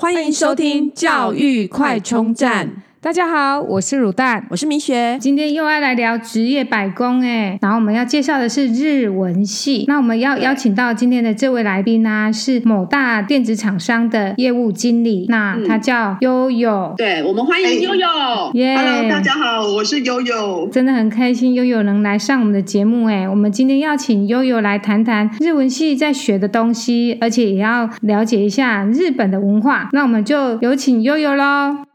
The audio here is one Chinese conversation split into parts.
欢迎收听教育快充站。大家好，我是乳蛋，我是米雪，今天又要来聊职业百工哎，然后我们要介绍的是日文系。那我们要邀请到今天的这位来宾呢、啊，是某大电子厂商的业务经理，那他叫悠悠。对，我们欢迎悠悠。耶、yeah, Hello，大家好，我是悠悠，真的很开心悠悠能来上我们的节目哎。我们今天要请悠悠来谈谈日文系在学的东西，而且也要了解一下日本的文化。那我们就有请悠悠喽。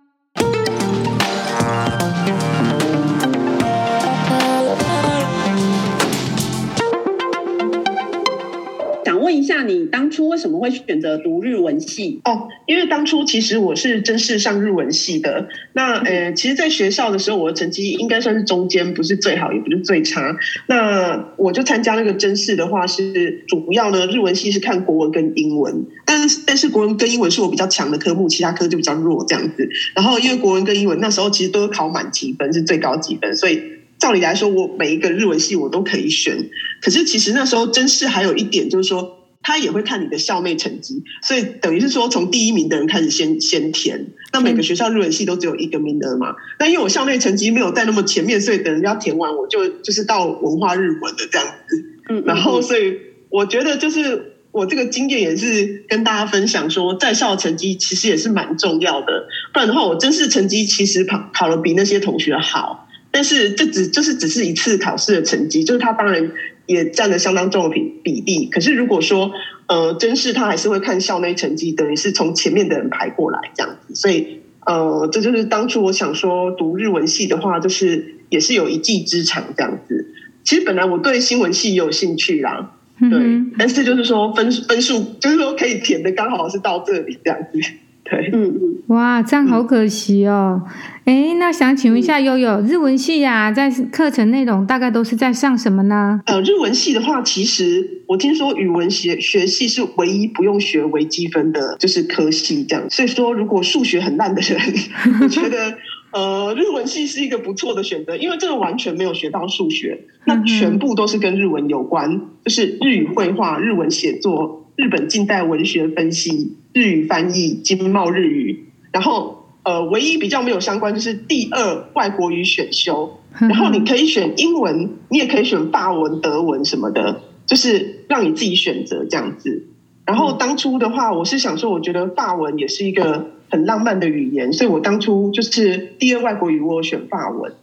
问一下，你当初为什么会选择读日文系？哦，因为当初其实我是甄试上日文系的。那呃，其实，在学校的时候，我的成绩应该算是中间，不是最好，也不是最差。那我就参加那个甄试的话，是主要呢，日文系是看国文跟英文，但是但是国文跟英文是我比较强的科目，其他科就比较弱这样子。然后因为国文跟英文那时候其实都考满级分，是最高级分，所以照理来说，我每一个日文系我都可以选。可是其实那时候真是还有一点就是说。他也会看你的校内成绩，所以等于是说，从第一名的人开始先先填。那每个学校日文系都只有一个名额嘛？那因为我校内成绩没有在那么前面，所以等人家填完，我就就是到文化日文的这样子。嗯，然后所以我觉得就是我这个经验也是跟大家分享说，在校成绩其实也是蛮重要的。不然的话，我真是成绩其实考考了比那些同学好，但是这只就是只是一次考试的成绩，就是他当然。也占了相当重的比比例，可是如果说呃，真是他还是会看校内成绩，等于是从前面的人排过来这样子，所以呃，这就是当初我想说读日文系的话，就是也是有一技之长这样子。其实本来我对新闻系也有兴趣啦，对，嗯、但是就是说分分数，就是说可以填的刚好是到这里这样子。对，嗯嗯，哇，这样好可惜哦。哎、嗯，那想请问一下悠悠，日文系啊，在课程内容大概都是在上什么呢？呃，日文系的话，其实我听说语文学学系是唯一不用学微积分的，就是科系这样。所以说，如果数学很烂的人，我觉得呃，日文系是一个不错的选择，因为这个完全没有学到数学，那全部都是跟日文有关，就是日语绘画、日文写作。日本近代文学分析、日语翻译、经贸日语，然后呃，唯一比较没有相关就是第二外国语选修，然后你可以选英文，你也可以选法文、德文什么的，就是让你自己选择这样子。然后当初的话，我是想说，我觉得法文也是一个很浪漫的语言，所以我当初就是第二外国语，我选法文。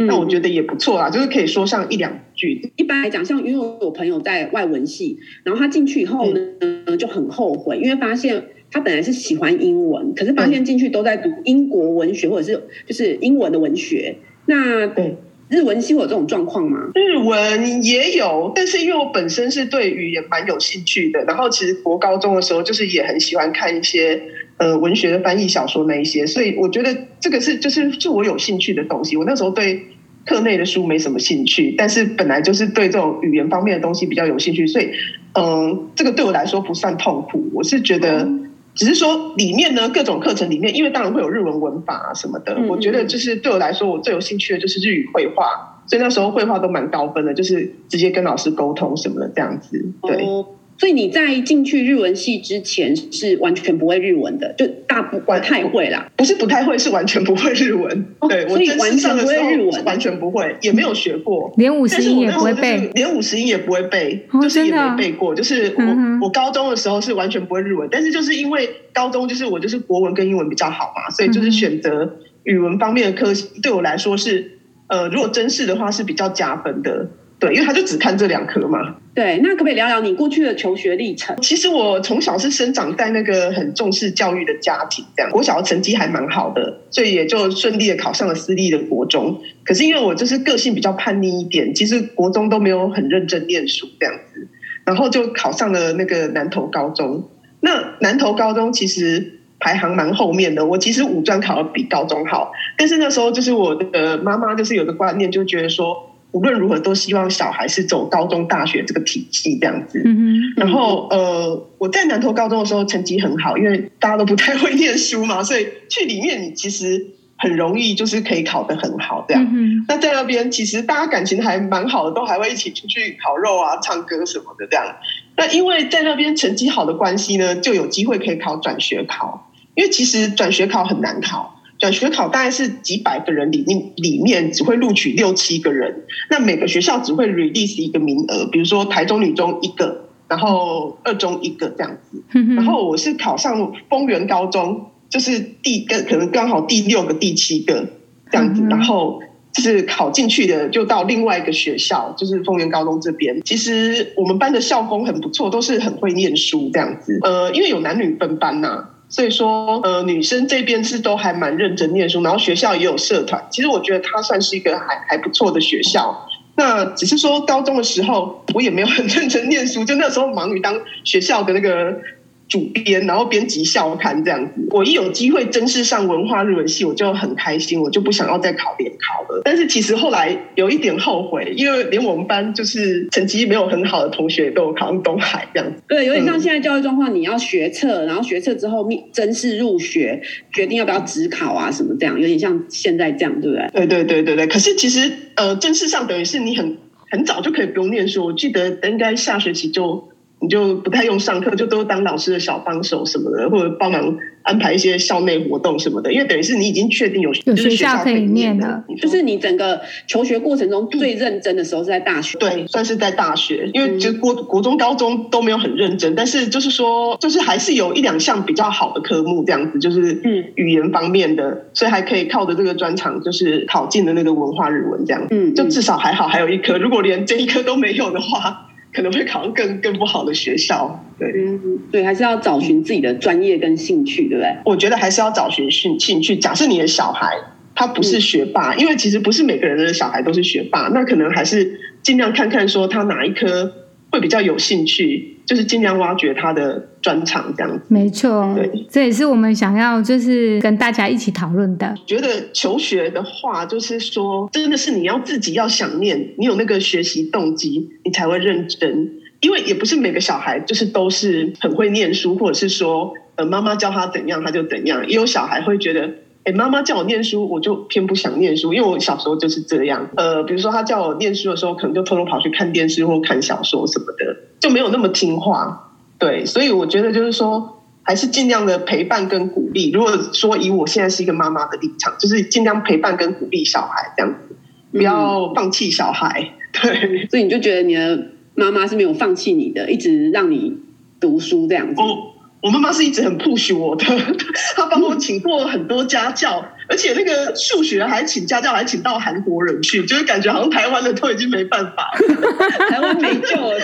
那我觉得也不错啦，就是可以说上一两句。一般来讲，像因为我朋友在外文系，然后他进去以后呢，嗯、就很后悔，因为发现他本来是喜欢英文，可是发现进去都在读英国文学或者是就是英文的文学。那对日文系会有这种状况吗？日文也有，但是因为我本身是对语言蛮有兴趣的，然后其实国高中的时候就是也很喜欢看一些。呃，文学的翻译小说那一些，所以我觉得这个是就是是我有兴趣的东西。我那时候对课内的书没什么兴趣，但是本来就是对这种语言方面的东西比较有兴趣，所以嗯、呃，这个对我来说不算痛苦。我是觉得，只是说里面呢各种课程里面，因为当然会有日文文法啊什么的，嗯嗯，我觉得就是对我来说，我最有兴趣的就是日语绘画，所以那时候绘画都蛮高分的，就是直接跟老师沟通什么的这样子，对。哦所以你在进去日文系之前是完全不会日文的，就大不不太会啦。不是不太会，是完全不会日文。哦、对，所以完全不会日文，完全不会，也没有学过，连五十音也不会背，连五十音也不会背，就是也没背过。就是我、嗯、我高中的时候是完全不会日文，但是就是因为高中就是我就是国文跟英文比较好嘛，所以就是选择语文方面的科系，对我来说是呃，如果真试的话是比较加分的。对，因为他就只看这两科嘛。对，那可不可以聊聊你过去的求学历程？其实我从小是生长在那个很重视教育的家庭，这样国小的成绩还蛮好的，所以也就顺利的考上了私立的国中。可是因为我就是个性比较叛逆一点，其实国中都没有很认真念书这样子，然后就考上了那个南投高中。那南投高中其实排行蛮后面的，我其实五专考的比高中好，但是那时候就是我的妈妈就是有个观念，就觉得说。无论如何，都希望小孩是走高中、大学这个体系这样子。嗯。然后，呃，我在南投高中的时候成绩很好，因为大家都不太会念书嘛，所以去里面你其实很容易就是可以考得很好这样。嗯。那在那边其实大家感情还蛮好的，都还会一起出去烤肉啊、唱歌什么的这样。那因为在那边成绩好的关系呢，就有机会可以考转学考。因为其实转学考很难考。转学考大概是几百个人里面，里面只会录取六七个人，那每个学校只会 release 一个名额，比如说台中女中一个，然后二中一个这样子。然后我是考上丰原高中，就是第跟可能刚好第六个、第七个这样子，然后就是考进去的就到另外一个学校，就是丰原高中这边。其实我们班的校风很不错，都是很会念书这样子。呃，因为有男女分班呐、啊。所以说，呃，女生这边是都还蛮认真念书，然后学校也有社团。其实我觉得它算是一个还还不错的学校。那只是说高中的时候，我也没有很认真念书，就那时候忙于当学校的那个。主编，然后编辑校刊这样子。我一有机会正式上文化日文系，我就很开心，我就不想要再考联考了。但是其实后来有一点后悔，因为连我们班就是成绩没有很好的同学都有考上东海这样子。对，有点像现在教育状况，你要学测，然后学测之后面正式入学，决定要不要指考啊什么这样，有点像现在这样，对不对？对对对对对。可是其实呃，正式上等于是你很很早就可以不用念书，我记得应该下学期就。你就不太用上课，就都当老师的小帮手什么的，或者帮忙安排一些校内活动什么的。因为等于是你已经确定有有学校可以念了，就是你整个求学过程中最认真的时候是在大学。对，算是在大学，因为就国国中、高中都没有很认真，但是就是说，就是还是有一两项比较好的科目这样子，就是嗯语言方面的，所以还可以靠着这个专长，就是考进的那个文化日文这样子。嗯，就至少还好，还有一科。如果连这一科都没有的话。可能会考上更更不好的学校，对，嗯，对，还是要找寻自己的专业跟兴趣，对不对？我觉得还是要找寻兴兴趣。假设你的小孩他不是学霸，嗯，因为其实不是每个人的小孩都是学霸，那可能还是尽量看看说他哪一科会比较有兴趣。就是尽量挖掘他的专长，这样子。没错，对，这也是我们想要就是跟大家一起讨论的。觉得求学的话，就是说，真的是你要自己要想念，你有那个学习动机，你才会认真。因为也不是每个小孩就是都是很会念书，或者是说，呃，妈妈教他怎样他就怎样。也有小孩会觉得。哎，妈妈叫我念书，我就偏不想念书，因为我小时候就是这样。呃，比如说他叫我念书的时候，可能就偷偷跑去看电视或看小说什么的，就没有那么听话。对，所以我觉得就是说，还是尽量的陪伴跟鼓励。如果说以我现在是一个妈妈的立场，就是尽量陪伴跟鼓励小孩这样子，不要放弃小孩。对，所以你就觉得你的妈妈是没有放弃你的，一直让你读书这样子。哦我妈妈是一直很 push 我的，她帮我请过很多家教，而且那个数学还请家教，还请到韩国人去，就是感觉好像台湾的都已经没办法了，台湾没救了，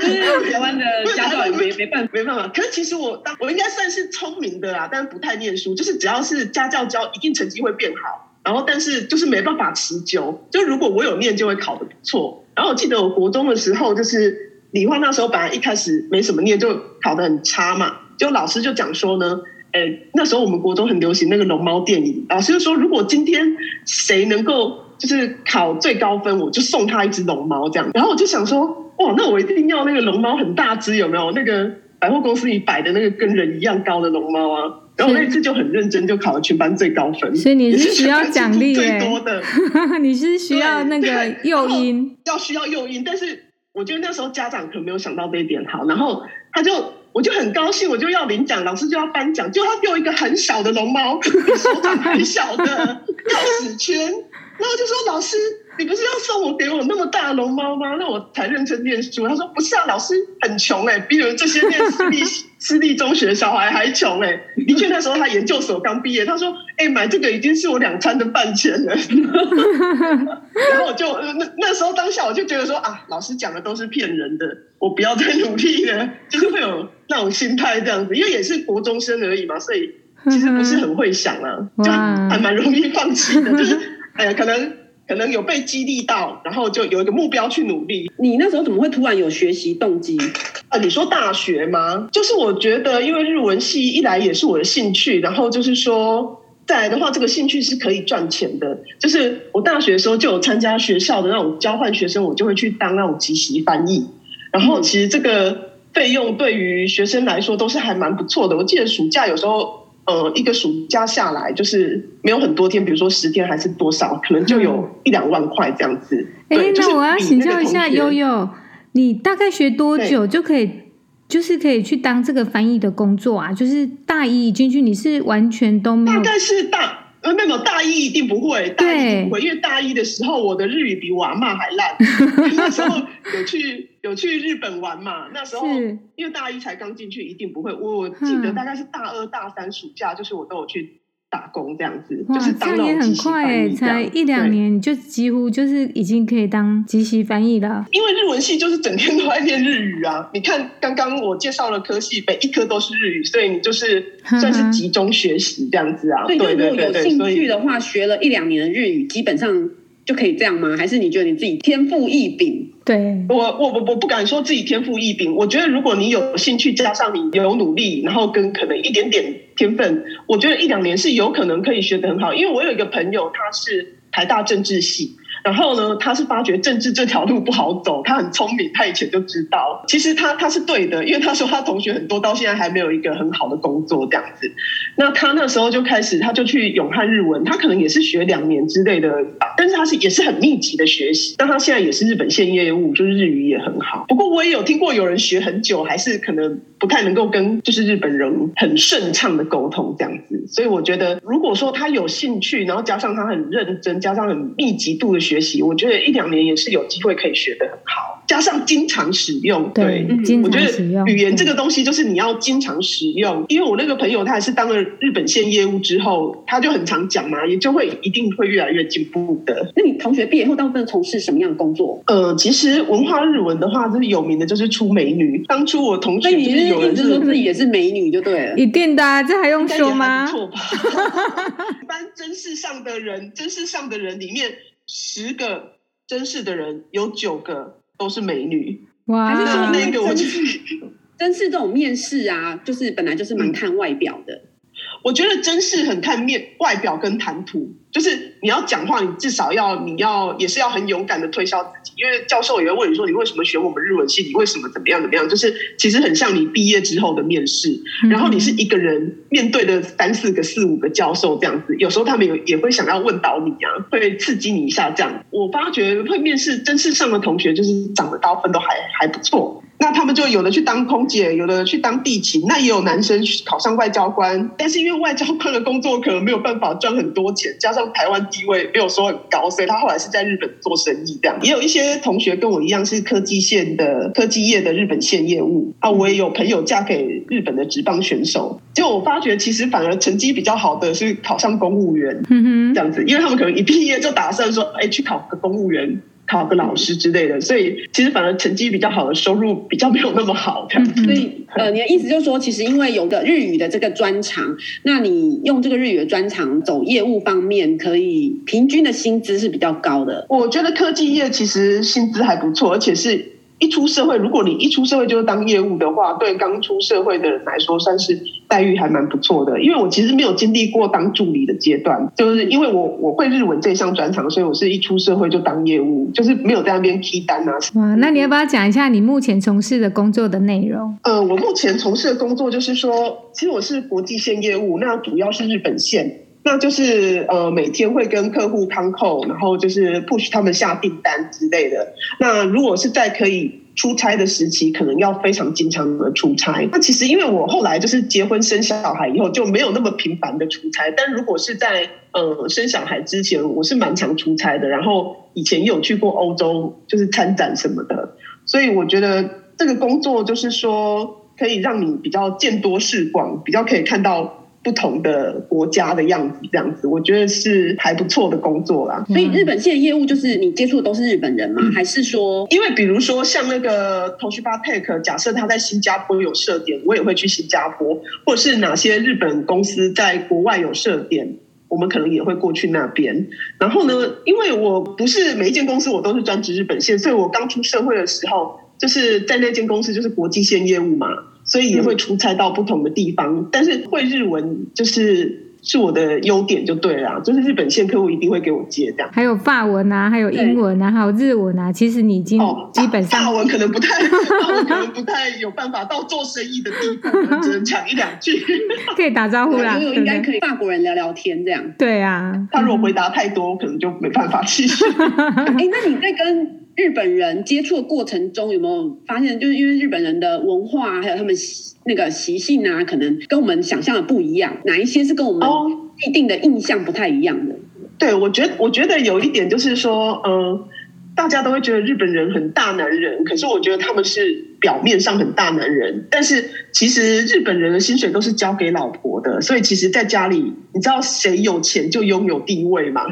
就是台湾的家教也没没办法，没办法。可是其实我当我应该算是聪明的啦，但是不太念书，就是只要是家教教，一定成绩会变好。然后但是就是没办法持久，就如果我有念，就会考得不错。然后我记得我国中的时候，就是理化那时候本来一开始没什么念，就考得很差嘛。就老师就讲说呢，诶，那时候我们国中很流行那个龙猫电影，老师就说，如果今天谁能够就是考最高分，我就送他一只龙猫这样。然后我就想说，哇，那我一定要那个龙猫很大只，有没有？那个百货公司里摆的那个跟人一样高的龙猫啊。然后我那次就很认真，就考了全班最高分。所以你是需要奖励最多的，你是需要那个诱因，要需要诱因。但是我觉得那时候家长可能没有想到这一点好，然后他就。我就很高兴，我就要领奖，老师就要颁奖，就他给我一个很小的龙猫，比手掌很小的 钥匙圈，然后就说老师。你不是要送我给我那么大的龙猫吗？那我才认真念书。他说不是啊，老师很穷哎、欸，比你们这些念私立 私立中学的小孩还穷哎、欸。的确那时候他研究所刚毕业，他说哎、欸、买这个已经是我两餐的饭钱了。然后我就那那时候当下我就觉得说啊，老师讲的都是骗人的，我不要再努力了，就是会有那种心态这样子，因为也是国中生而已嘛，所以其实不是很会想啊，就还蛮容易放弃的，就是哎呀可能。可能有被激励到，然后就有一个目标去努力。你那时候怎么会突然有学习动机？啊，你说大学吗？就是我觉得，因为日文系一来也是我的兴趣，然后就是说再来的话，这个兴趣是可以赚钱的。就是我大学的时候就有参加学校的那种交换学生，我就会去当那种即席翻译。然后其实这个费用对于学生来说都是还蛮不错的。我记得暑假有时候。呃，一个暑假下来就是没有很多天，比如说十天还是多少，可能就有一两万块这样子。哎、嗯，那我要请教一下悠悠，你大概学多久就可以就是可以去当这个翻译的工作啊？就是大一进去，你是完全都没有？大概是大。呃，没有，大一一定不会，大一不会，因为大一的时候我的日语比我阿嬷还烂。那时候有去有去日本玩嘛，那时候因为大一才刚进去，一定不会。我记得大概是大二大三暑假，就是我都有去。打工这样子，就是当这样也很快哎，才一两年你就几乎就是已经可以当即席翻译了。因为日文系就是整天都在练日语啊！你看刚刚我介绍了科系，每一科都是日语，所以你就是算是集中学习这样子啊。对对对，如果有兴趣的话，学了一两年的日语，基本上。就可以这样吗？还是你觉得你自己天赋异禀？对，我我我我不敢说自己天赋异禀。我觉得如果你有兴趣，加上你有努力，然后跟可能一点点天分，我觉得一两年是有可能可以学得很好。因为我有一个朋友，他是台大政治系。然后呢，他是发觉政治这条路不好走，他很聪明，他以前就知道，其实他他是对的，因为他说他同学很多到现在还没有一个很好的工作这样子。那他那时候就开始，他就去永汉日文，他可能也是学两年之类的，但是他是也是很密集的学习。但他现在也是日本线业务，就是日语也很好。不过我也有听过有人学很久，还是可能不太能够跟就是日本人很顺畅的沟通这样子。所以我觉得，如果说他有兴趣，然后加上他很认真，加上很密集度的学习，我觉得一两年也是有机会可以学得很好。加上经常使用，对，对，我觉得语言这个东西就是你要经常使用。因为我那个朋友他也是当了日本线业务之后，他就很常讲嘛，也就会一定会越来越进步的。那你同学毕业后大部分从事什么样的工作？呃，其实文化日文的话，就是有名的就是出美女。当初我同学就是有人就说自己也是美女就对了，一定的，这还用说吗？错吧？一般甄试上的人，甄试上的人里面，十个真试的人有九个都是美女。哇！还是说那个我真是这种面试啊，就是本来就是蛮看外表的。嗯我觉得真是很看面外表跟谈吐，就是你要讲话，你至少要你要也是要很勇敢的推销自己，因为教授也会问你说，你为什么选我们日文系，你为什么怎么样怎么样，就是其实很像你毕业之后的面试，然后你是一个人面对的三四个四五个教授这样子，有时候他们有也会想要问倒你啊，会刺激你一下这样。我发觉会面试真是上的同学，就是长得高分都还还不错。那他们就有的去当空姐，有的去当地勤，那也有男生去考上外交官。但是因为外交官的工作可能没有办法赚很多钱，加上台湾地位没有说很高，所以他后来是在日本做生意这样。也有一些同学跟我一样是科技线的科技业的日本线业务啊。我也有朋友嫁给日本的职棒选手，就我发觉其实反而成绩比较好的是考上公务员，这样子，因为他们可能一毕业就打算说，哎，去考个公务员。考个老师之类的，所以其实反而成绩比较好的收入比较没有那么好。这样，所以呃，你的意思就是说，其实因为有个日语的这个专长，那你用这个日语的专长走业务方面，可以平均的薪资是比较高的。我觉得科技业其实薪资还不错，而且是。一出社会，如果你一出社会就是当业务的话，对刚出社会的人来说，算是待遇还蛮不错的。因为我其实没有经历过当助理的阶段，就是因为我我会日文这一项专长，所以我是一出社会就当业务，就是没有在那边 key 单啊。哇，那你要不要讲一下你目前从事的工作的内容？呃，我目前从事的工作就是说，其实我是国际线业务，那主要是日本线。那就是呃，每天会跟客户 con call，然后就是 push 他们下订单之类的。那如果是在可以出差的时期，可能要非常经常的出差。那其实因为我后来就是结婚生小孩以后，就没有那么频繁的出差。但如果是在呃生小孩之前，我是蛮常出差的。然后以前有去过欧洲，就是参展什么的。所以我觉得这个工作就是说，可以让你比较见多识广，比较可以看到。不同的国家的样子，这样子，我觉得是还不错的工作啦。所以日本线的业务就是你接触的都是日本人吗？嗯、还是说，因为比如说像那个 Toshiba Tech，假设他在新加坡有设点，我也会去新加坡，或者是哪些日本公司在国外有设点，我们可能也会过去那边。然后呢，因为我不是每一间公司我都是专职日本线，所以我刚出社会的时候，就是在那间公司就是国际线业务嘛。所以也会出差到不同的地方，嗯、但是会日文就是是我的优点就对了，就是日本线客户一定会给我接这样。还有法文啊，还有英文啊，还有日文啊，其实你已经基本上、哦、法文可能不太，法文可能不太有办法到做生意的地步，只能讲一两句，可以打招呼啦。应该可以法国人聊聊天这样。对啊，他如果回答太多，可能就没办法继续。哎、欸，那你在跟日本人接触的过程中，有没有发现，就是因为日本人的文化还有他们那个习性啊，可能跟我们想象的不一样，哪一些是跟我们既定的印象不太一样的？对，我觉得，我觉得有一点就是说，嗯、呃，大家都会觉得日本人很大男人，可是我觉得他们是表面上很大男人，但是其实日本人的薪水都是交给老婆的，所以其实，在家里，你知道谁有钱就拥有地位吗？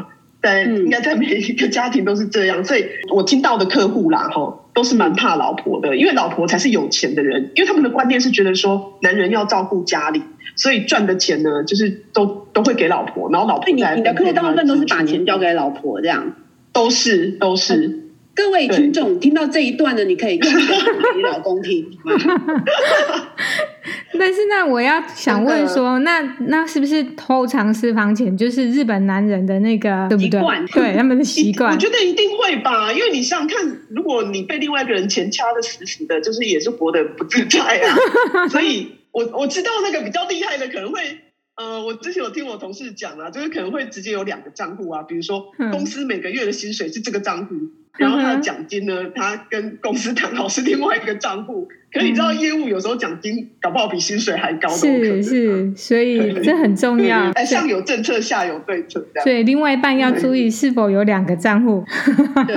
对，应该在每一个家庭都是这样，所以我听到的客户啦，吼，都是蛮怕老婆的，因为老婆才是有钱的人，因为他们的观念是觉得说，男人要照顾家里，所以赚的钱呢，就是都都会给老婆，然后老婆。你你的客户大部分都是把钱交给老婆，这样？都是都是。各位听众听到这一段呢，你可以给你老公听。但是那我要想问说，那那是不是偷藏私房钱就是日本男人的那个对不对？对他们的习惯，我觉得一定会吧。因为你想想看，如果你被另外一个人钱掐的死死的，就是也是活得不自在啊。所以我我知道那个比较厉害的可能会。呃，我之前有听我同事讲啊，就是可能会直接有两个账户啊，比如说公司每个月的薪水是这个账户，嗯、然后他的奖金呢，他跟公司谈好是另外一个账户。可是你知道业务有时候奖金搞不好比薪水还高的，是是，所以这很重要。哎，上有政策，下有对策，所以另外一半要注意是否有两个账户。对，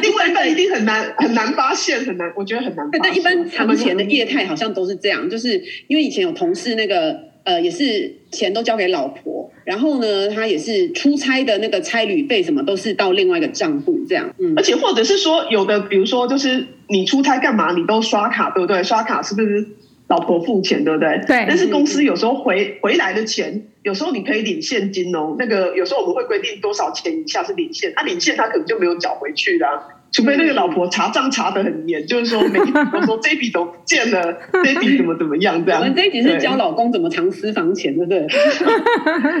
另外一半一定很难很难发现，很难，我觉得很难。但一般藏钱的业态好像都是这样，就是因为以前有同事那个。呃，也是钱都交给老婆，然后呢，他也是出差的那个差旅费什么都是到另外一个账户这样。嗯，而且或者是说，有的比如说就是你出差干嘛，你都刷卡对不对？刷卡是不是老婆付钱对不对？对。但是公司有时候回回来的钱，有时候你可以领现金哦。那个有时候我们会规定多少钱以下是领现，那、啊、领现他可能就没有缴回去的、啊。除非那个老婆查账查得很严，就是说每天都说这笔都不见了，这笔怎么怎么样这样。我们这一集是教老公怎么藏私房钱，对不对？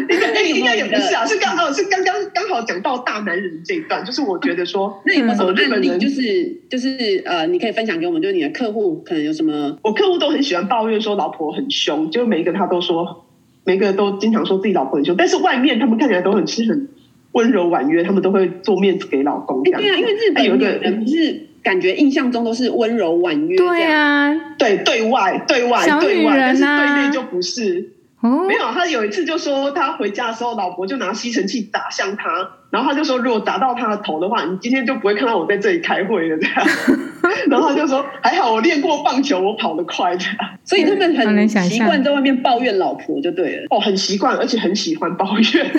应该应该也不是啊，是刚哦是刚刚刚好讲到大男人这一段，就是我觉得说，那有没有什么案例？就是就是呃，你可以分享给我们，就是你的客户可能有什么？我客户都很喜欢抱怨说老婆很凶，就每一个他都说，每个都经常说自己老婆很凶，但是外面他们看起来都很是很。温柔婉约，他们都会做面子给老公。对啊，因为日本有一个人是感觉印象中都是温柔婉约。对啊，对对外对外小女人啊，但是对内就不是。哦，没有，他有一次就说他回家的时候，老婆就拿吸尘器打向他，然后他就说，如果打到他的头的话，你今天就不会看到我在这里开会了这样。然后他就说，还好我练过棒球，我跑得快这样。所以他们很习惯在外面抱怨老婆就对了。哦，很习惯，而且很喜欢抱怨。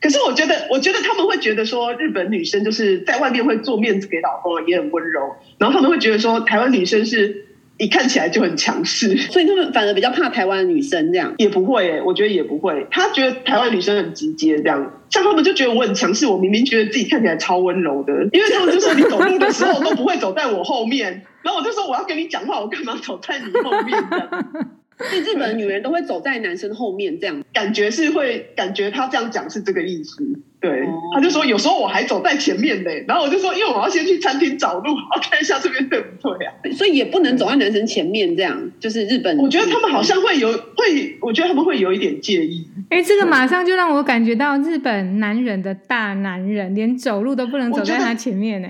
可是我觉得，我觉得他们会觉得说，日本女生就是在外面会做面子给老公，也很温柔。然后他们会觉得说，台湾女生是一看起来就很强势，所以他们反而比较怕台湾的女生这样。也不会、欸，我觉得也不会。他觉得台湾女生很直接这样，像他们就觉得我很强势，我明明觉得自己看起来超温柔的，因为他们就说你走路的时候都不会走在我后面，然后我就说我要跟你讲话，我干嘛走在你后面？所以日本女人都会走在男生后面，这样感觉是会感觉他这样讲是这个意思。对，他就说有时候我还走在前面嘞，然后我就说因为我要先去餐厅找路，我要看一下这边对不对啊？所以也不能走在男生前面，这样就是日本。我觉得他们好像会有会，我觉得他们会有一点介意。哎，这个马上就让我感觉到日本男人的大男人，连走路都不能走在他前面呢。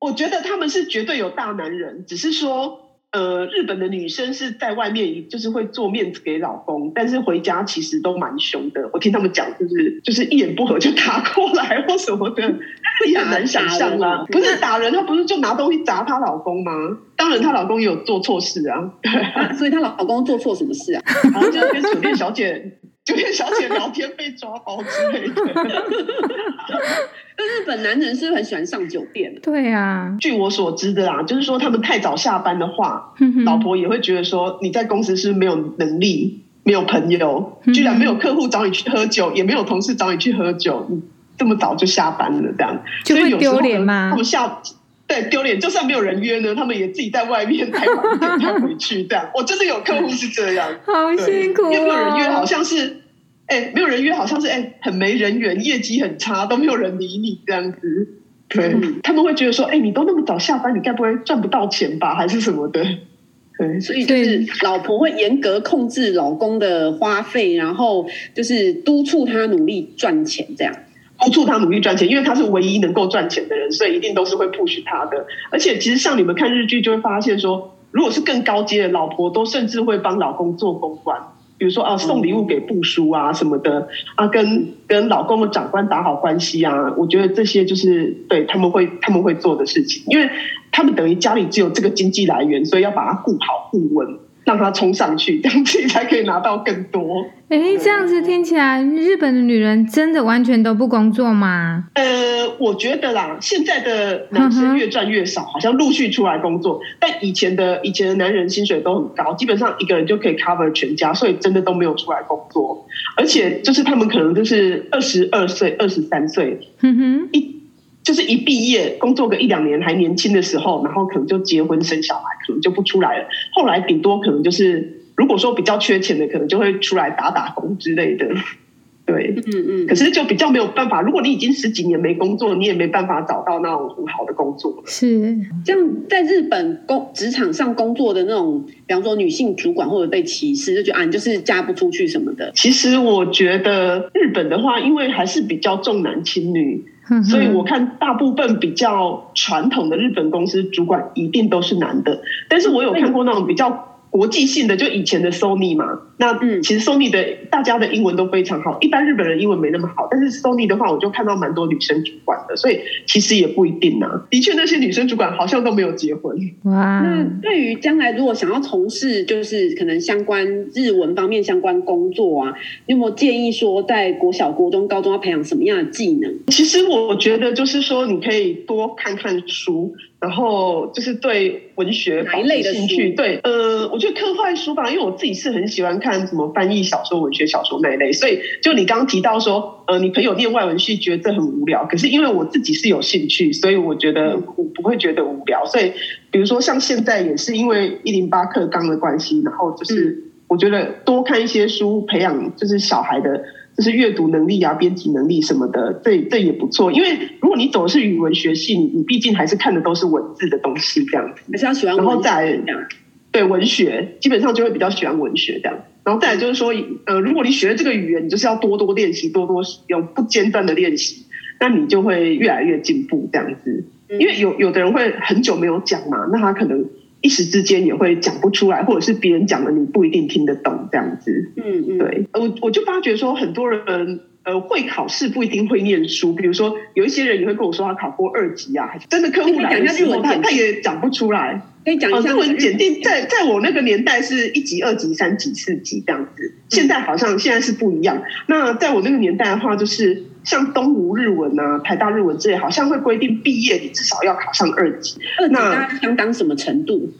我觉得他们是绝对有大男人，只是说。呃，日本的女生是在外面就是会做面子给老公，但是回家其实都蛮凶的。我听他们讲，就是就是一言不合就打过来或什么的，也很难想象啦。不是打人，她不是就拿东西砸她老公吗？当然，她老公也有做错事啊。啊所以她老公做错什么事啊？然后就跟酒店小姐、酒店小姐聊天被抓包之类的。那日本男人是不是很喜欢上酒店？对啊，据我所知的啊，就是说他们太早下班的话，嗯、老婆也会觉得说你在公司是没有能力、没有朋友，居然没有客户找你去喝酒，嗯、也没有同事找你去喝酒，你这么早就下班了，这样就会丢脸吗？他们下对丢脸，就算没有人约呢，他们也自己在外面开晚店才回去。这样，我真的有客户是这样，好辛苦、哦，因为没有人约，好像是。哎，没有人约，好像是哎，很没人缘，业绩很差，都没有人理你这样子。对，嗯、他们会觉得说，哎，你都那么早下班，你该不会赚不到钱吧，还是什么的？对，所以就是老婆会严格控制老公的花费，然后就是督促他努力赚钱这样。督促他努力赚钱，因为他是唯一能够赚钱的人，所以一定都是会 push 他的。而且其实像你们看日剧就会发现说，如果是更高阶的老婆，都甚至会帮老公做公关，比如说啊送礼物给部属啊什么的啊，跟跟老公的长官打好关系啊。我觉得这些就是对他们会他们会做的事情，因为他们等于家里只有这个经济来源，所以要把它顾好顾稳。让他冲上去，这样自己才可以拿到更多。哎，这样子听起来，日本的女人真的完全都不工作吗？呃，我觉得啦，现在的男生越赚越少，好像陆续出来工作。但以前的以前的男人薪水都很高，基本上一个人就可以 cover 全家，所以真的都没有出来工作。而且就是他们可能就是二十二岁、二十三岁，嗯哼，一。就是一毕业工作个一两年还年轻的时候，然后可能就结婚生小孩，可能就不出来了。后来顶多可能就是，如果说比较缺钱的，可能就会出来打打工之类的。对，嗯嗯。可是就比较没有办法，如果你已经十几年没工作，你也没办法找到那种很好的工作。是，这样在日本工职场上工作的那种，比方说女性主管或者被歧视，就觉得啊，你就是嫁不出去什么的。其实我觉得日本的话，因为还是比较重男轻女。所以我看大部分比较传统的日本公司主管一定都是男的，但是我有看过那种比较。国际性的就以前的 Sony 嘛，那嗯，其实 Sony 的大家的英文都非常好，一般日本人英文没那么好，但是 Sony 的话，我就看到蛮多女生主管的，所以其实也不一定啊。的确，那些女生主管好像都没有结婚。哇，那对于将来如果想要从事就是可能相关日文方面相关工作啊，你有没有建议说在国小、国中、高中要培养什么样的技能？其实我觉得就是说，你可以多看看书。然后就是对文学一类的兴趣，对，呃，我觉得科幻书吧，因为我自己是很喜欢看什么翻译小说、文学小说那一类，所以就你刚刚提到说，呃，你朋友念外文系觉得这很无聊，可是因为我自己是有兴趣，所以我觉得我不会觉得无聊。所以比如说像现在也是因为一零八课纲的关系，然后就是我觉得多看一些书，培养就是小孩的。就是阅读能力啊，编辑能力什么的，这这也不错。因为如果你走的是语文学系，你你毕竟还是看的都是文字的东西，这样子。还是要喜欢然后再对文学，基本上就会比较喜欢文学这样。然后再来就是说，呃，如果你学了这个语言，你就是要多多练习，多多用不间断的练习，那你就会越来越进步这样子。因为有有的人会很久没有讲嘛，那他可能。一时之间也会讲不出来，或者是别人讲的你不一定听得懂这样子。嗯嗯，对，我我就发觉说很多人呃会考试不一定会念书，比如说有一些人也会跟我说他考过二级啊，真的客户来的时候他他也讲不出来。可以讲一下日文检定，在在我那个年代是一级、二级、三级、四级这样子，现在好像现在是不一样。那在我那个年代的话，就是像东吴日文啊、台大日文这些，好像会规定毕业你至少要考上二级。二级大概相当什么程度？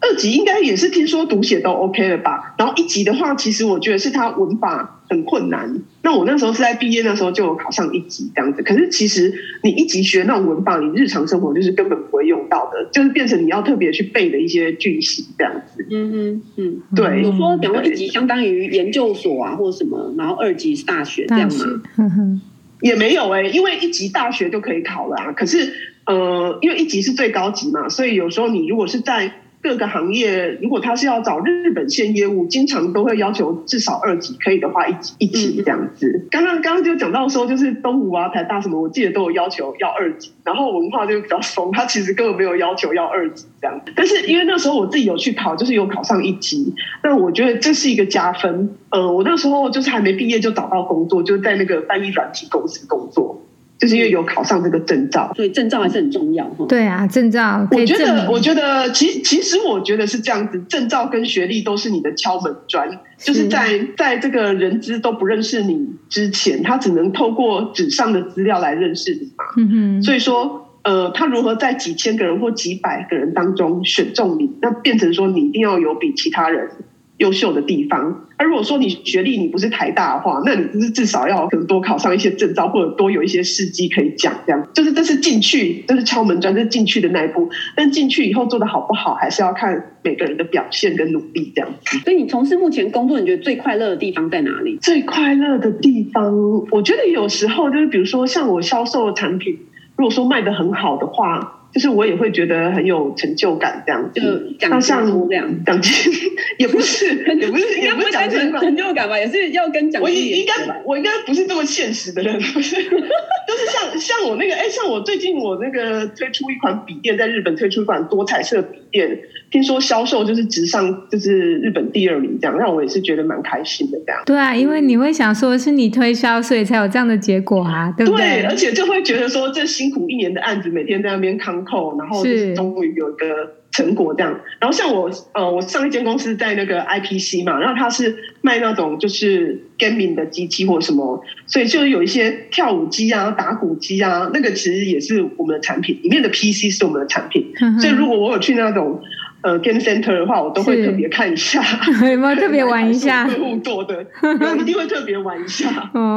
二级应该也是听说读写都 OK 了吧？然后一级的话，其实我觉得是他文法很困难。那我那时候是在毕业那时候就有考上一级这样子。可是其实你一级学那种文法，你日常生活就是根本不会用到的，就是变成你要特别去背的一些句型这样子。嗯嗯嗯，对。有说，比方说一级相当于研究所啊，或者什么，然后二级是大学这样吗？嗯哼，也没有哎、因为一级大学就可以考了啊。可是呃，因为一级是最高级嘛，所以有时候你如果是在各个行业，如果他是要找日本线业务，经常都会要求至少二级，可以的话一级一级这样子。刚刚刚刚就讲到说，就是东吴啊、台大什么，我记得都有要求要二级，然后文化就比较松，他其实根本没有要求要二级这样。但是因为那时候我自己有去考，就是有考上一级，那我觉得这是一个加分。呃，我那时候就是还没毕业就找到工作，就在那个翻译软体公司工作。就是因为有考上这个证照，所以证照还是很重要。对啊，证照。我觉得，我觉得，其其实我觉得是这样子，证照跟学历都是你的敲门砖。就是在在这个人资都不认识你之前，他只能透过纸上的资料来认识你嘛。嗯哼。所以说，呃，他如何在几千个人或几百个人当中选中你，那变成说你一定要有比其他人优秀的地方。那如果说你学历你不是台大的话，那你不是至少要可能多考上一些证照，或者多有一些事迹可以讲，这样就是这是进去，这是敲门砖，这是进去的那一步。但进去以后做的好不好，还是要看每个人的表现跟努力这样子。所以你从事目前工作，你觉得最快乐的地方在哪里？最快乐的地方，我觉得有时候就是比如说像我销售的产品，如果说卖的很好的话。就是我也会觉得很有成就感，这样就奖金这样，奖金 也不是，也不是，也不是奖金成就感吧，也是要跟奖金。我应该，我应该不是这么现实的人，不是，就是像像我那个，哎，像我最近我那个推出一款笔电，在日本推出一款多彩色笔电，听说销售就是直上就是日本第二名，这样让我也是觉得蛮开心的，这样。对啊，因为你会想说是你推销，所以才有这样的结果啊，对不对？对，而且就会觉得说这辛苦一年的案子，每天在那边扛扣，然后就是终于有一个成果这样。然后像我呃，我上一间公司在那个 IPC 嘛，然后他是卖那种就是 gaming 的机器或什么，所以就有一些跳舞机啊、打鼓机啊，那个其实也是我们的产品里面的 PC 是我们的产品。嗯、所以如果我有去那种呃 game center 的话，我都会特别看一下，有没有特别 玩一下？客户做的，我一定会特别玩一下，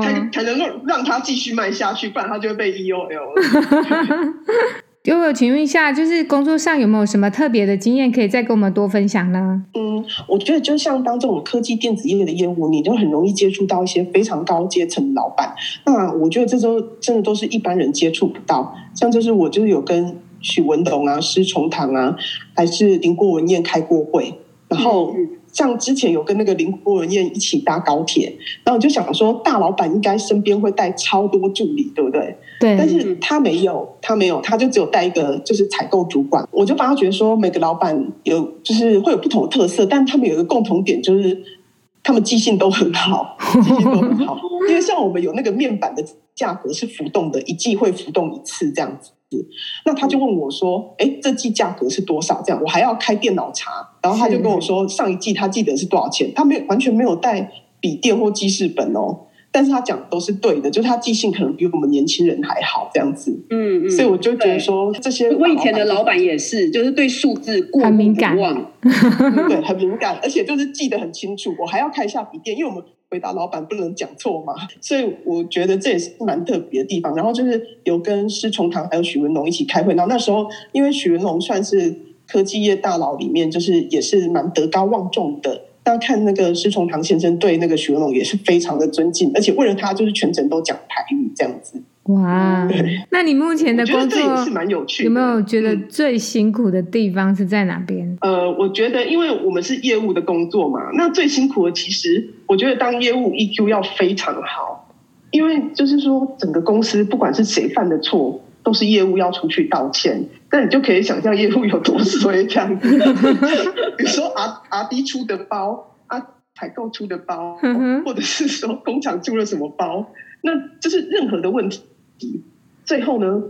才才能够让他继续卖下去，不然他就会被 EOL 了。悠悠，请问一下，就是工作上有没有什么特别的经验可以再跟我们多分享呢？嗯，我觉得就像当这种科技电子业的业务，你就很容易接触到一些非常高阶层的老板。那我觉得这都真的都是一般人接触不到。像就是我就是有跟许文龙啊、施崇棠啊，还是林国文彦开过会，然后。嗯像之前有跟那个林国文彦一起搭高铁，然后我就想说，大老板应该身边会带超多助理，对不对？对。但是他没有，他没有，他就只有带一个，就是采购主管。我就发觉说，每个老板有就是会有不同的特色，但他们有一个共同点，就是他们记性都很好，记性都很好。因为像我们有那个面板的价格是浮动的，一季会浮动一次这样子。那他就问我说：“哎，这季价格是多少？”这样我还要开电脑查，然后他就跟我说：“上一季他记得是多少钱？”他没有完全没有带笔电或记事本哦。但是他讲的都是对的，就是他记性可能比我们年轻人还好，这样子。嗯嗯，所以我就觉得说这些，我以前的老板也是，就是对数字过很敏感，对，很敏感，而且就是记得很清楚。我还要看一下笔电，因为我们回答老板不能讲错嘛，所以我觉得这也是蛮特别的地方。然后就是有跟施崇棠还有许文龙一起开会，然后那时候因为许文龙算是科技业大佬里面，就是也是蛮德高望重的。看那个施崇棠先生对那个许文龙也是非常的尊敬，而且为了他就是全程都讲台语这样子。哇，那你目前的工作也是蛮有趣的，有没有觉得最辛苦的地方是在哪边？呃，我觉得因为我们是业务的工作嘛，那最辛苦的其实我觉得当业务 EQ 要非常好，因为就是说整个公司不管是谁犯的错，都是业务要出去道歉。那你就可以想象业务有多衰这样子，比如说 R R D 出的包啊，采购出的包，或者是说工厂出了什么包，那就是任何的问题，最后呢，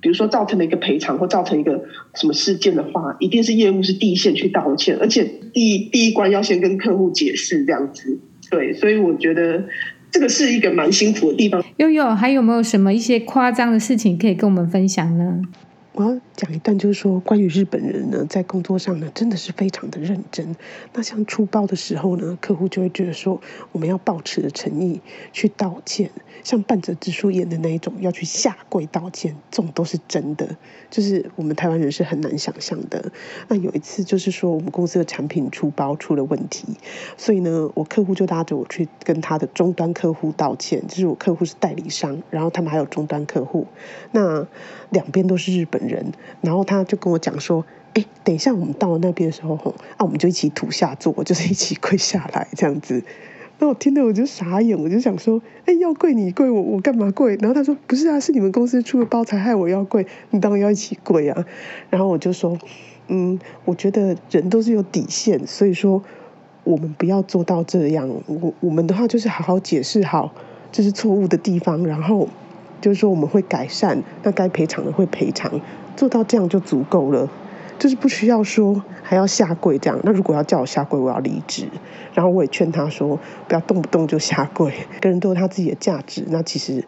比如说造成了一个赔偿或造成一个什么事件的话，一定是业务是第一线去道歉，而且第一第一关要先跟客户解释这样子。对，所以我觉得这个是一个蛮辛苦的地方。悠悠，还有没有什么一些夸张的事情可以跟我们分享呢？我要讲一段，就是说关于日本人呢，在工作上呢，真的是非常的认真。那像出包的时候呢，客户就会觉得说，我们要抱持诚意去道歉。像半泽直树演的那一种，要去下跪道歉，这种都是真的。就是我们台湾人是很难想象的。那有一次就是说，我们公司的产品出包出了问题，所以呢，我客户就拉着我去跟他的终端客户道歉。就是我客户是代理商，然后他们还有终端客户，那两边都是日本人，然后他就跟我讲说：“哎，等一下我们到了那边的时候，吼，啊，我们就一起土下坐，就是一起跪下来这样子。”那我听得我就傻眼，我就想说：“哎，要跪你跪我，我干嘛跪？”然后他说：“不是啊，是你们公司出了包才害我要跪，你当然要一起跪啊。”然后我就说：“嗯，我觉得人都是有底线，所以说我们不要做到这样。我我们的话就是好好解释好这是错误的地方，然后。”就是说我们会改善，那该赔偿的会赔偿，做到这样就足够了，就是不需要说还要下跪这样。那如果要叫我下跪，我要离职。然后我也劝他说，不要动不动就下跪，个人都有他自己的价值。那其实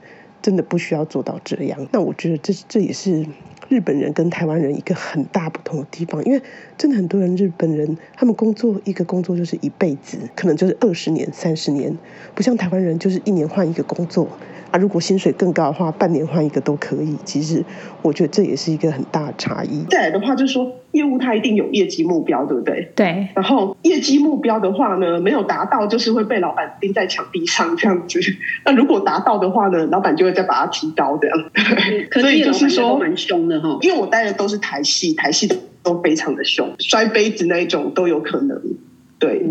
真的不需要做到这样。那我觉得这这也是日本人跟台湾人一个很大不同的地方，因为真的很多人日本人他们工作一个工作就是一辈子，可能就是二十年、三十年，不像台湾人就是一年换一个工作。啊，如果薪水更高的话，半年换一个都可以。其实我觉得这也是一个很大的差异。再来的话，就是说业务它一定有业绩目标，对不对？对。然后业绩目标的话呢，没有达到，就是会被老板钉在墙壁上这样子。那如果达到的话呢，老板就会再把它提高这样。所以就是说，蛮凶凶的哈。因为我带的都是台戏，台戏都非常的凶，摔杯子那一种都有可能。对，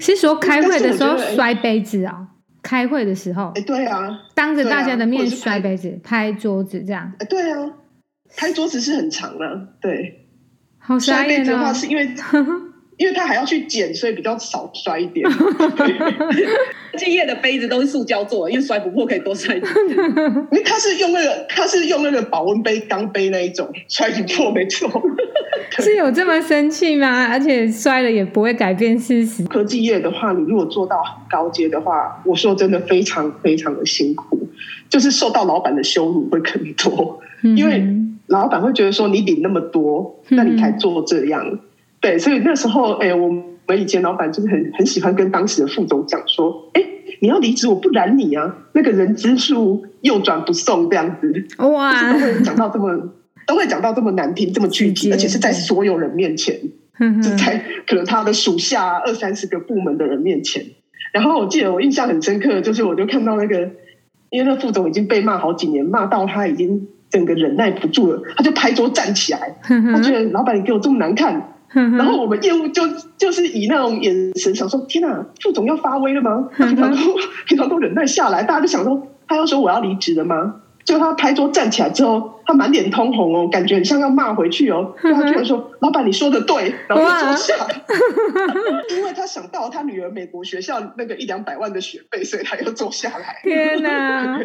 是说开会的时候摔杯子啊、哦？开会的时候，哎，对啊，当着大家的面摔杯子、拍，拍桌子这样。哎，对啊，拍桌子是很长的，对。好摔杯子的话，是因为。因为他还要去捡，所以比较少摔一点。敬业的杯子都是塑胶做的，因为摔不破可以多摔一点。因为他是用那个，他是用那个保温杯、钢杯那一种，摔不破没错。是有这么生气吗？而且摔了也不会改变事实。科技业的话，你如果做到很高阶的话，我说真的非常非常的辛苦，就是受到老板的羞辱会更多，嗯、因为老板会觉得说你领那么多，那你才做这样。嗯对，所以那时候，哎，我们以前老板就是很很喜欢跟当时的副总讲说，哎，你要离职，我不拦你啊，那个人资数右转不送这样子，哇，都会讲到这么，都会讲到这么难听，这么具体，而且是在所有人面前，就在可能他的属下二三十个部门的人面前。然后我记得我印象很深刻，就是我就看到那个，因为那副总已经被骂好几年，骂到他已经整个忍耐不住了，他就拍桌站起来，他觉得老板你给我这么难看。然后我们业务就就是以那种眼神想说：天哪，副总要发威了吗？平常都 平常都忍耐下来，大家就想说他要说我要离职了吗？就他拍桌站起来之后，他满脸通红哦，感觉很像要骂回去哦。就他居然说：“老板，你说的对。”然后就坐下来，因为他想到他女儿美国学校那个一两百万的学费，所以他又坐下来。天哪！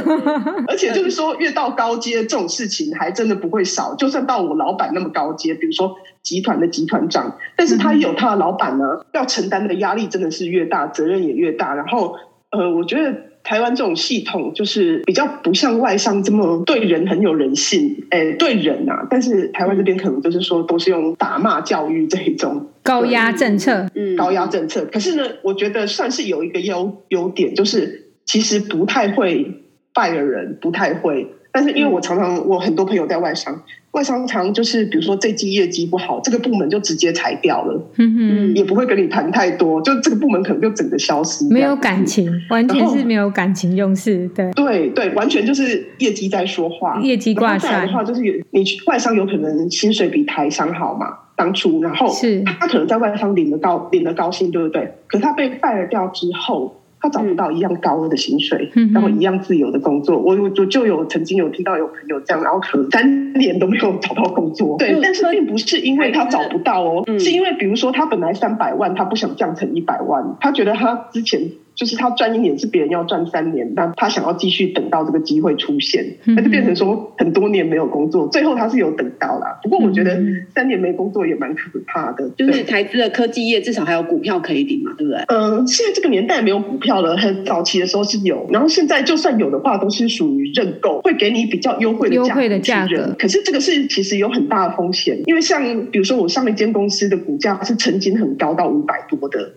而且就是说，越到高阶这种事情还真的不会少。就算到我老板那么高阶，比如说集团的集团长，但是他有他的老板呢，要承担的压力真的是越大，责任也越大。然后，呃，我觉得。台湾这种系统就是比较不像外商这么对人很有人性，诶，对人啊，但是台湾这边可能就是说都是用打骂教育这一种高压政策，嗯，高压政策。可是呢，我觉得算是有一个优优点，就是其实不太会 fire 人，不太会。但是因为我常常我很多朋友在外商。外商常就是，比如说这季业绩不好，这个部门就直接裁掉了，嗯哼，也不会跟你谈太多，就这个部门可能就整个消失，没有感情，完全是没有感情用事，对，对对，完全就是业绩在说话，业绩挂帅。再来的话，就是有你外商有可能薪水比台商好嘛，当初，然后是他可能在外商领的高领的高薪，对不对？可是他被 fire 掉之后。他找不到一样高的薪水，嗯、然后一样自由的工作。我我就有曾经有听到有朋友这样，然后可能三年都没有找到工作。对，但是并不是因为他找不到哦，是因为比如说他本来三百万，他不想降成一百万，他觉得他之前。就是他赚一年是别人要赚三年，那他想要继续等到这个机会出现，那就变成说很多年没有工作，最后他是有等到啦。不过我觉得三年没工作也蛮可怕的。就是台资的科技业至少还有股票可以领嘛，对不对？嗯，现在这个年代没有股票了，很早期的时候是有，然后现在就算有的话，都是属于认购，会给你比较优惠的价优惠的价格。可是这个是其实有很大的风险，因为像比如说我上一间公司的股价是曾经很高到五百多的。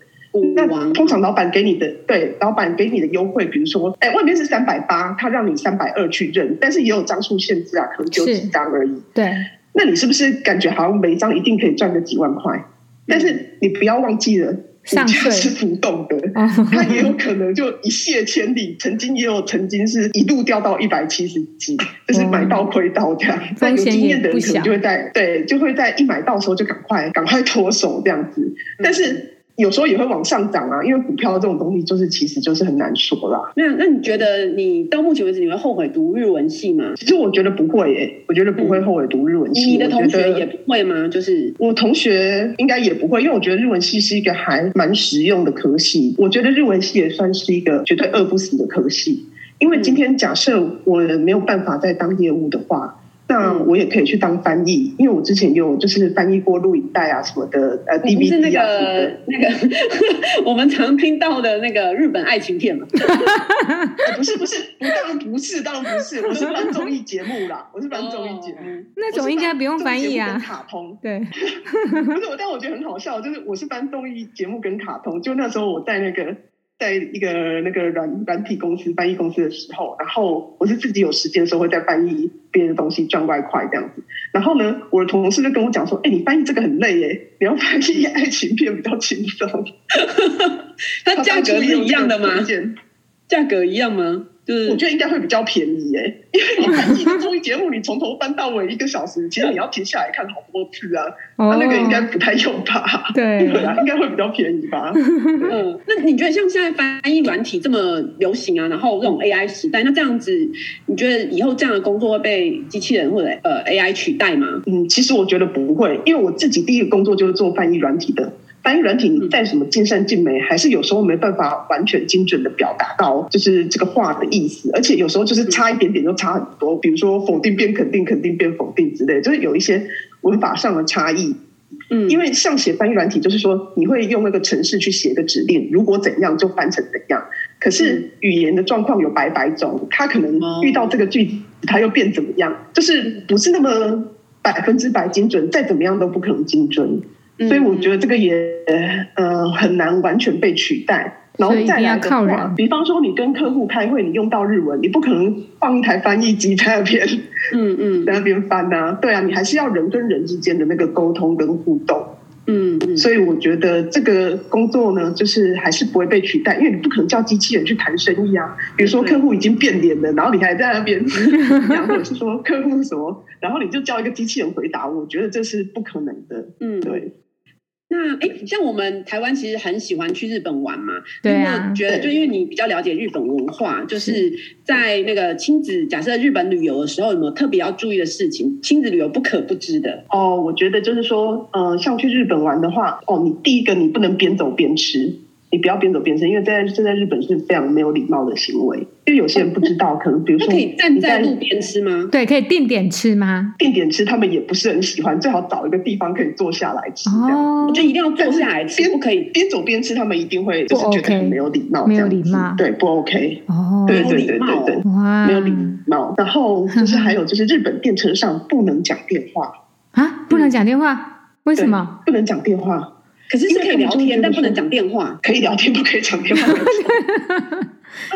那通常老板给你的对老板给你的优惠，比如说，哎，外面是三百八，他让你三百二去认，但是也有张数限制啊，可能就几张而已。对，那你是不是感觉好像每一张一定可以赚个几万块？但是你不要忘记了，股价是浮动的，它也有可能就一泻千里。曾经也有曾经是一度掉到一百七十几，就是买到亏到这样。那有经验的人可能就会在对，就会在一买到的时候就赶快赶快脱手这样子，但是。有时候也会往上涨啊，因为股票这种东西就是其实就是很难说啦。那那你觉得你到目前为止你会后悔读日文系吗？其实我觉得不会耶、欸，我觉得不会后悔读日文系。嗯、你的同学也不会吗？就是我同学应该也不会，因为我觉得日文系是一个还蛮实用的科系。我觉得日文系也算是一个绝对饿不死的科系，因为今天假设我没有办法再当业务的话。那我也可以去当翻译，因为我之前有就是翻译过录影带啊什么的，呃，DVD 啊。不是那个那个 我们常听到的那个日本爱情片嘛？不是不是，当然不是，当然不是，我是翻综艺节目啦，我是翻综艺节目。那种应该不用翻译啊。卡通对，不是我，但我觉得很好笑，就是我是翻综艺节目跟卡通，就那时候我在那个。在一个那个软软体公司翻译公司的时候，然后我是自己有时间的时候会在翻译别人的东西赚外快这样子。然后呢，我的同事就跟我讲说：“哎，你翻译这个很累耶，你要翻译爱情片比较轻松。” 它价格是一样的吗？价格一样吗？就是我觉得应该会比较便宜诶、欸，因为你看一个综艺节目，你从头翻到尾一个小时，其实你要停下来看好多次啊，哦、那那个应该不太用吧？对，对啊，应该会比较便宜吧？嗯，那你觉得像现在翻译软体这么流行啊，然后这种 AI 时代，那这样子，你觉得以后这样的工作会被机器人或者呃 AI 取代吗？嗯，其实我觉得不会，因为我自己第一个工作就是做翻译软体的。翻译软体，你再什么尽善尽美，还是有时候没办法完全精准的表达到，就是这个话的意思。而且有时候就是差一点点就差很多，比如说否定变肯定，肯定变否定之类，就是有一些文法上的差异。嗯，因为像写翻译软体，就是说你会用那个程式去写一个指令，如果怎样就翻成怎样。可是语言的状况有百百种，它可能遇到这个句子，它又变怎么样，就是不是那么百分之百精准，再怎么样都不可能精准。所以我觉得这个也呃很难完全被取代，然后再来的话，比方说你跟客户开会，你用到日文，你不可能放一台翻译机在那边，嗯嗯，在那边翻啊，对啊，你还是要人跟人之间的那个沟通跟互动。嗯，嗯，所以我觉得这个工作呢，就是还是不会被取代，因为你不可能叫机器人去谈生意啊。比如说客户已经变脸了，然后你还在那边讲，或者是说客户什么，然后你就叫一个机器人回答，我觉得这是不可能的。嗯，对。那哎，像我们台湾其实很喜欢去日本玩嘛。对啊。觉得就因为你比较了解日本文化，就是在那个亲子假设日本旅游的时候，有没有特别要注意的事情？亲子旅游不可不知的。哦，我觉得就是说，呃，像去日本玩的话，哦，你第一个你不能边走边吃。你不要边走边吃，因为在这在日本是非常没有礼貌的行为。因为有些人不知道，可能比如说，可以站在路边吃吗？对，可以定点吃吗？定点吃，他们也不是很喜欢。最好找一个地方可以坐下来吃。哦，我觉得一定要坐下来吃，不可以边走边吃。他们一定会就是觉得很没有礼貌，没有礼貌，对，不 OK。哦，对对对对对，哇，没有礼貌。然后就是还有就是日本电车上不能讲电话啊，不能讲电话？为什么不能讲电话？可是是可以聊天，但不能讲电话。可以聊天，不可以讲电话。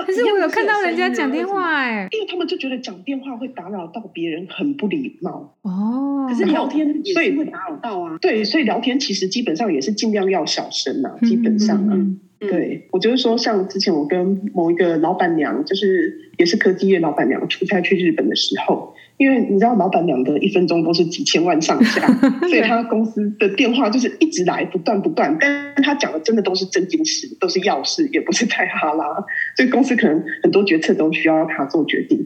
可是我有看到人家讲电话哎，因为他们就觉得讲电话会打扰到别人，很不礼貌。哦，可是聊天所以会打扰到啊。对，所以聊天其实基本上也是尽量要小声啊，基本上啊。对，我就是说，像之前我跟某一个老板娘，就是也是科技业老板娘出差去日本的时候。因为你知道，老板娘的一分钟都是几千万上下，所以他公司的电话就是一直来，不断不断。但他讲的真的都是正经事，都是要事，也不是太哈拉。所以公司可能很多决策都需要他做决定。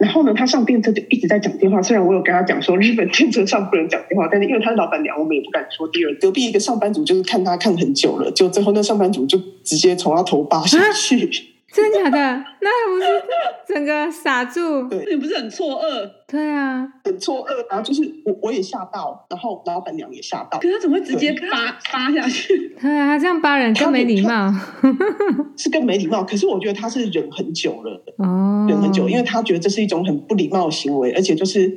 然后呢，他上电车就一直在讲电话。虽然我有跟他讲说，日本电车上不能讲电话，但是因为他是老板娘，我们也不敢说第二。隔壁一个上班族就是看他看很久了，就最后那上班族就直接从他头扒下去。真的假的？那不是整个傻住？对，你不是很错愕？对啊，很错愕。然后就是我，我也吓到，然后老板娘也吓到。可是他怎么会直接扒扒下去？对啊，这样扒人更没礼貌。是更没礼貌。可是我觉得他是忍很久了哦，忍很久，因为他觉得这是一种很不礼貌的行为，而且就是，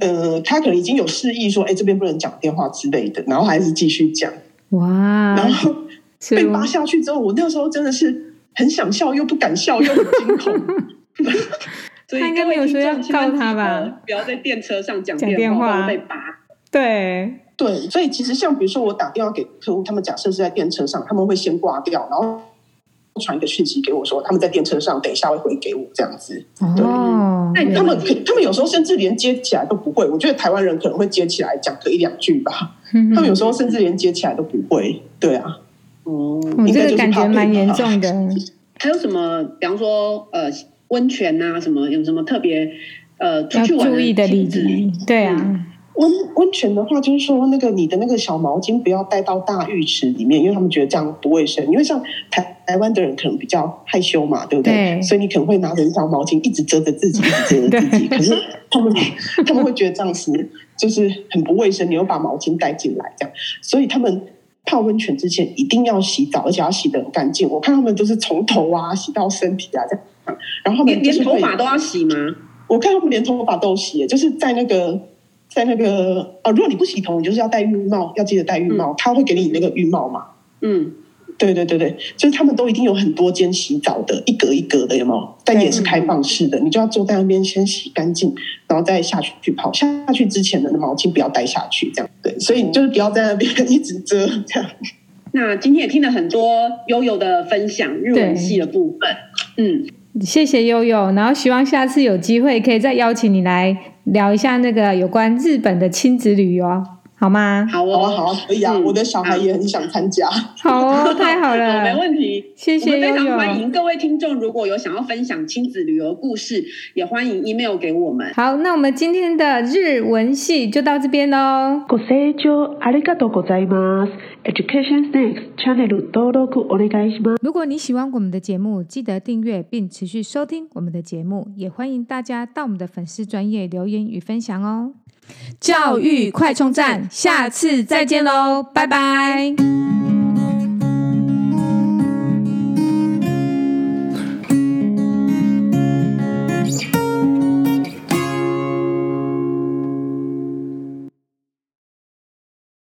呃，他可能已经有示意说，哎，这边不能讲电话之类的，然后还是继续讲。哇！然后被扒下去之后，我那时候真的是。很想笑又不敢笑，又很惊恐。所以他应该没有说要告他吧？不要在电车上讲电话被拔。对对，所以其实像比如说我打电话给客户，他们假设是在电车上，他们会先挂掉，然后传一个讯息给我说他们在电车上，等一下会回给我这样子。哦，对，他们他们有时候甚至连接起来都不会。我觉得台湾人可能会接起来讲个一两句吧。他们有时候甚至连接起来都不会。对啊。哦，你这个感觉蛮严重的。还有什么？比方说，呃，温泉啊，什么有什么特别呃出去玩要注意的例子？对啊，温温泉的话，就是说那个你的那个小毛巾不要带到大浴池里面，因为他们觉得这样不卫生。因为像台台湾的人可能比较害羞嘛，对不对？对，所以你可能会拿着一条毛巾一直遮着自己，一直遮着自己。可是他们他们会觉得这样子就是很不卫生，你又把毛巾带进来，这样，所以他们。泡温泉之前一定要洗澡，而且要洗得很干净。我看他们都是从头啊洗到身体啊这样，然后连连头发都要洗吗？我看他们连头发都洗，就是在那个在那个啊，如果你不洗头，你就是要戴浴帽，要记得戴浴帽，嗯、他会给你那个浴帽嘛。嗯。对对对对，就是他们都一定有很多间洗澡的，一格一格的，有没有？但也是开放式的，你就要坐在那边先洗干净，然后再下去去泡。下去之前的毛巾不要带下去，这样对。所以就是不要在那边 一直遮这样。那今天也听了很多悠悠的分享，日文系的部分。嗯，谢谢悠悠，然后希望下次有机会可以再邀请你来聊一下那个有关日本的亲子旅游。好吗？好哦，好啊，可以啊，我的小孩也很想参加。好哦，太好了，没问题。谢谢，我们非常欢迎各位听众，如果有想要分享亲子旅游故事，也欢迎 email 给我们。好，那我们今天的日文系就到这边喽。ご清聴ありがとうございます。Education Next Channel 登录お愿いします。如果你喜欢我们的节目，记得订阅并持续收听我们的节目，也欢迎大家到我们的粉丝专页留言与分享哦。 教育快充站，下次再见喽，拜拜。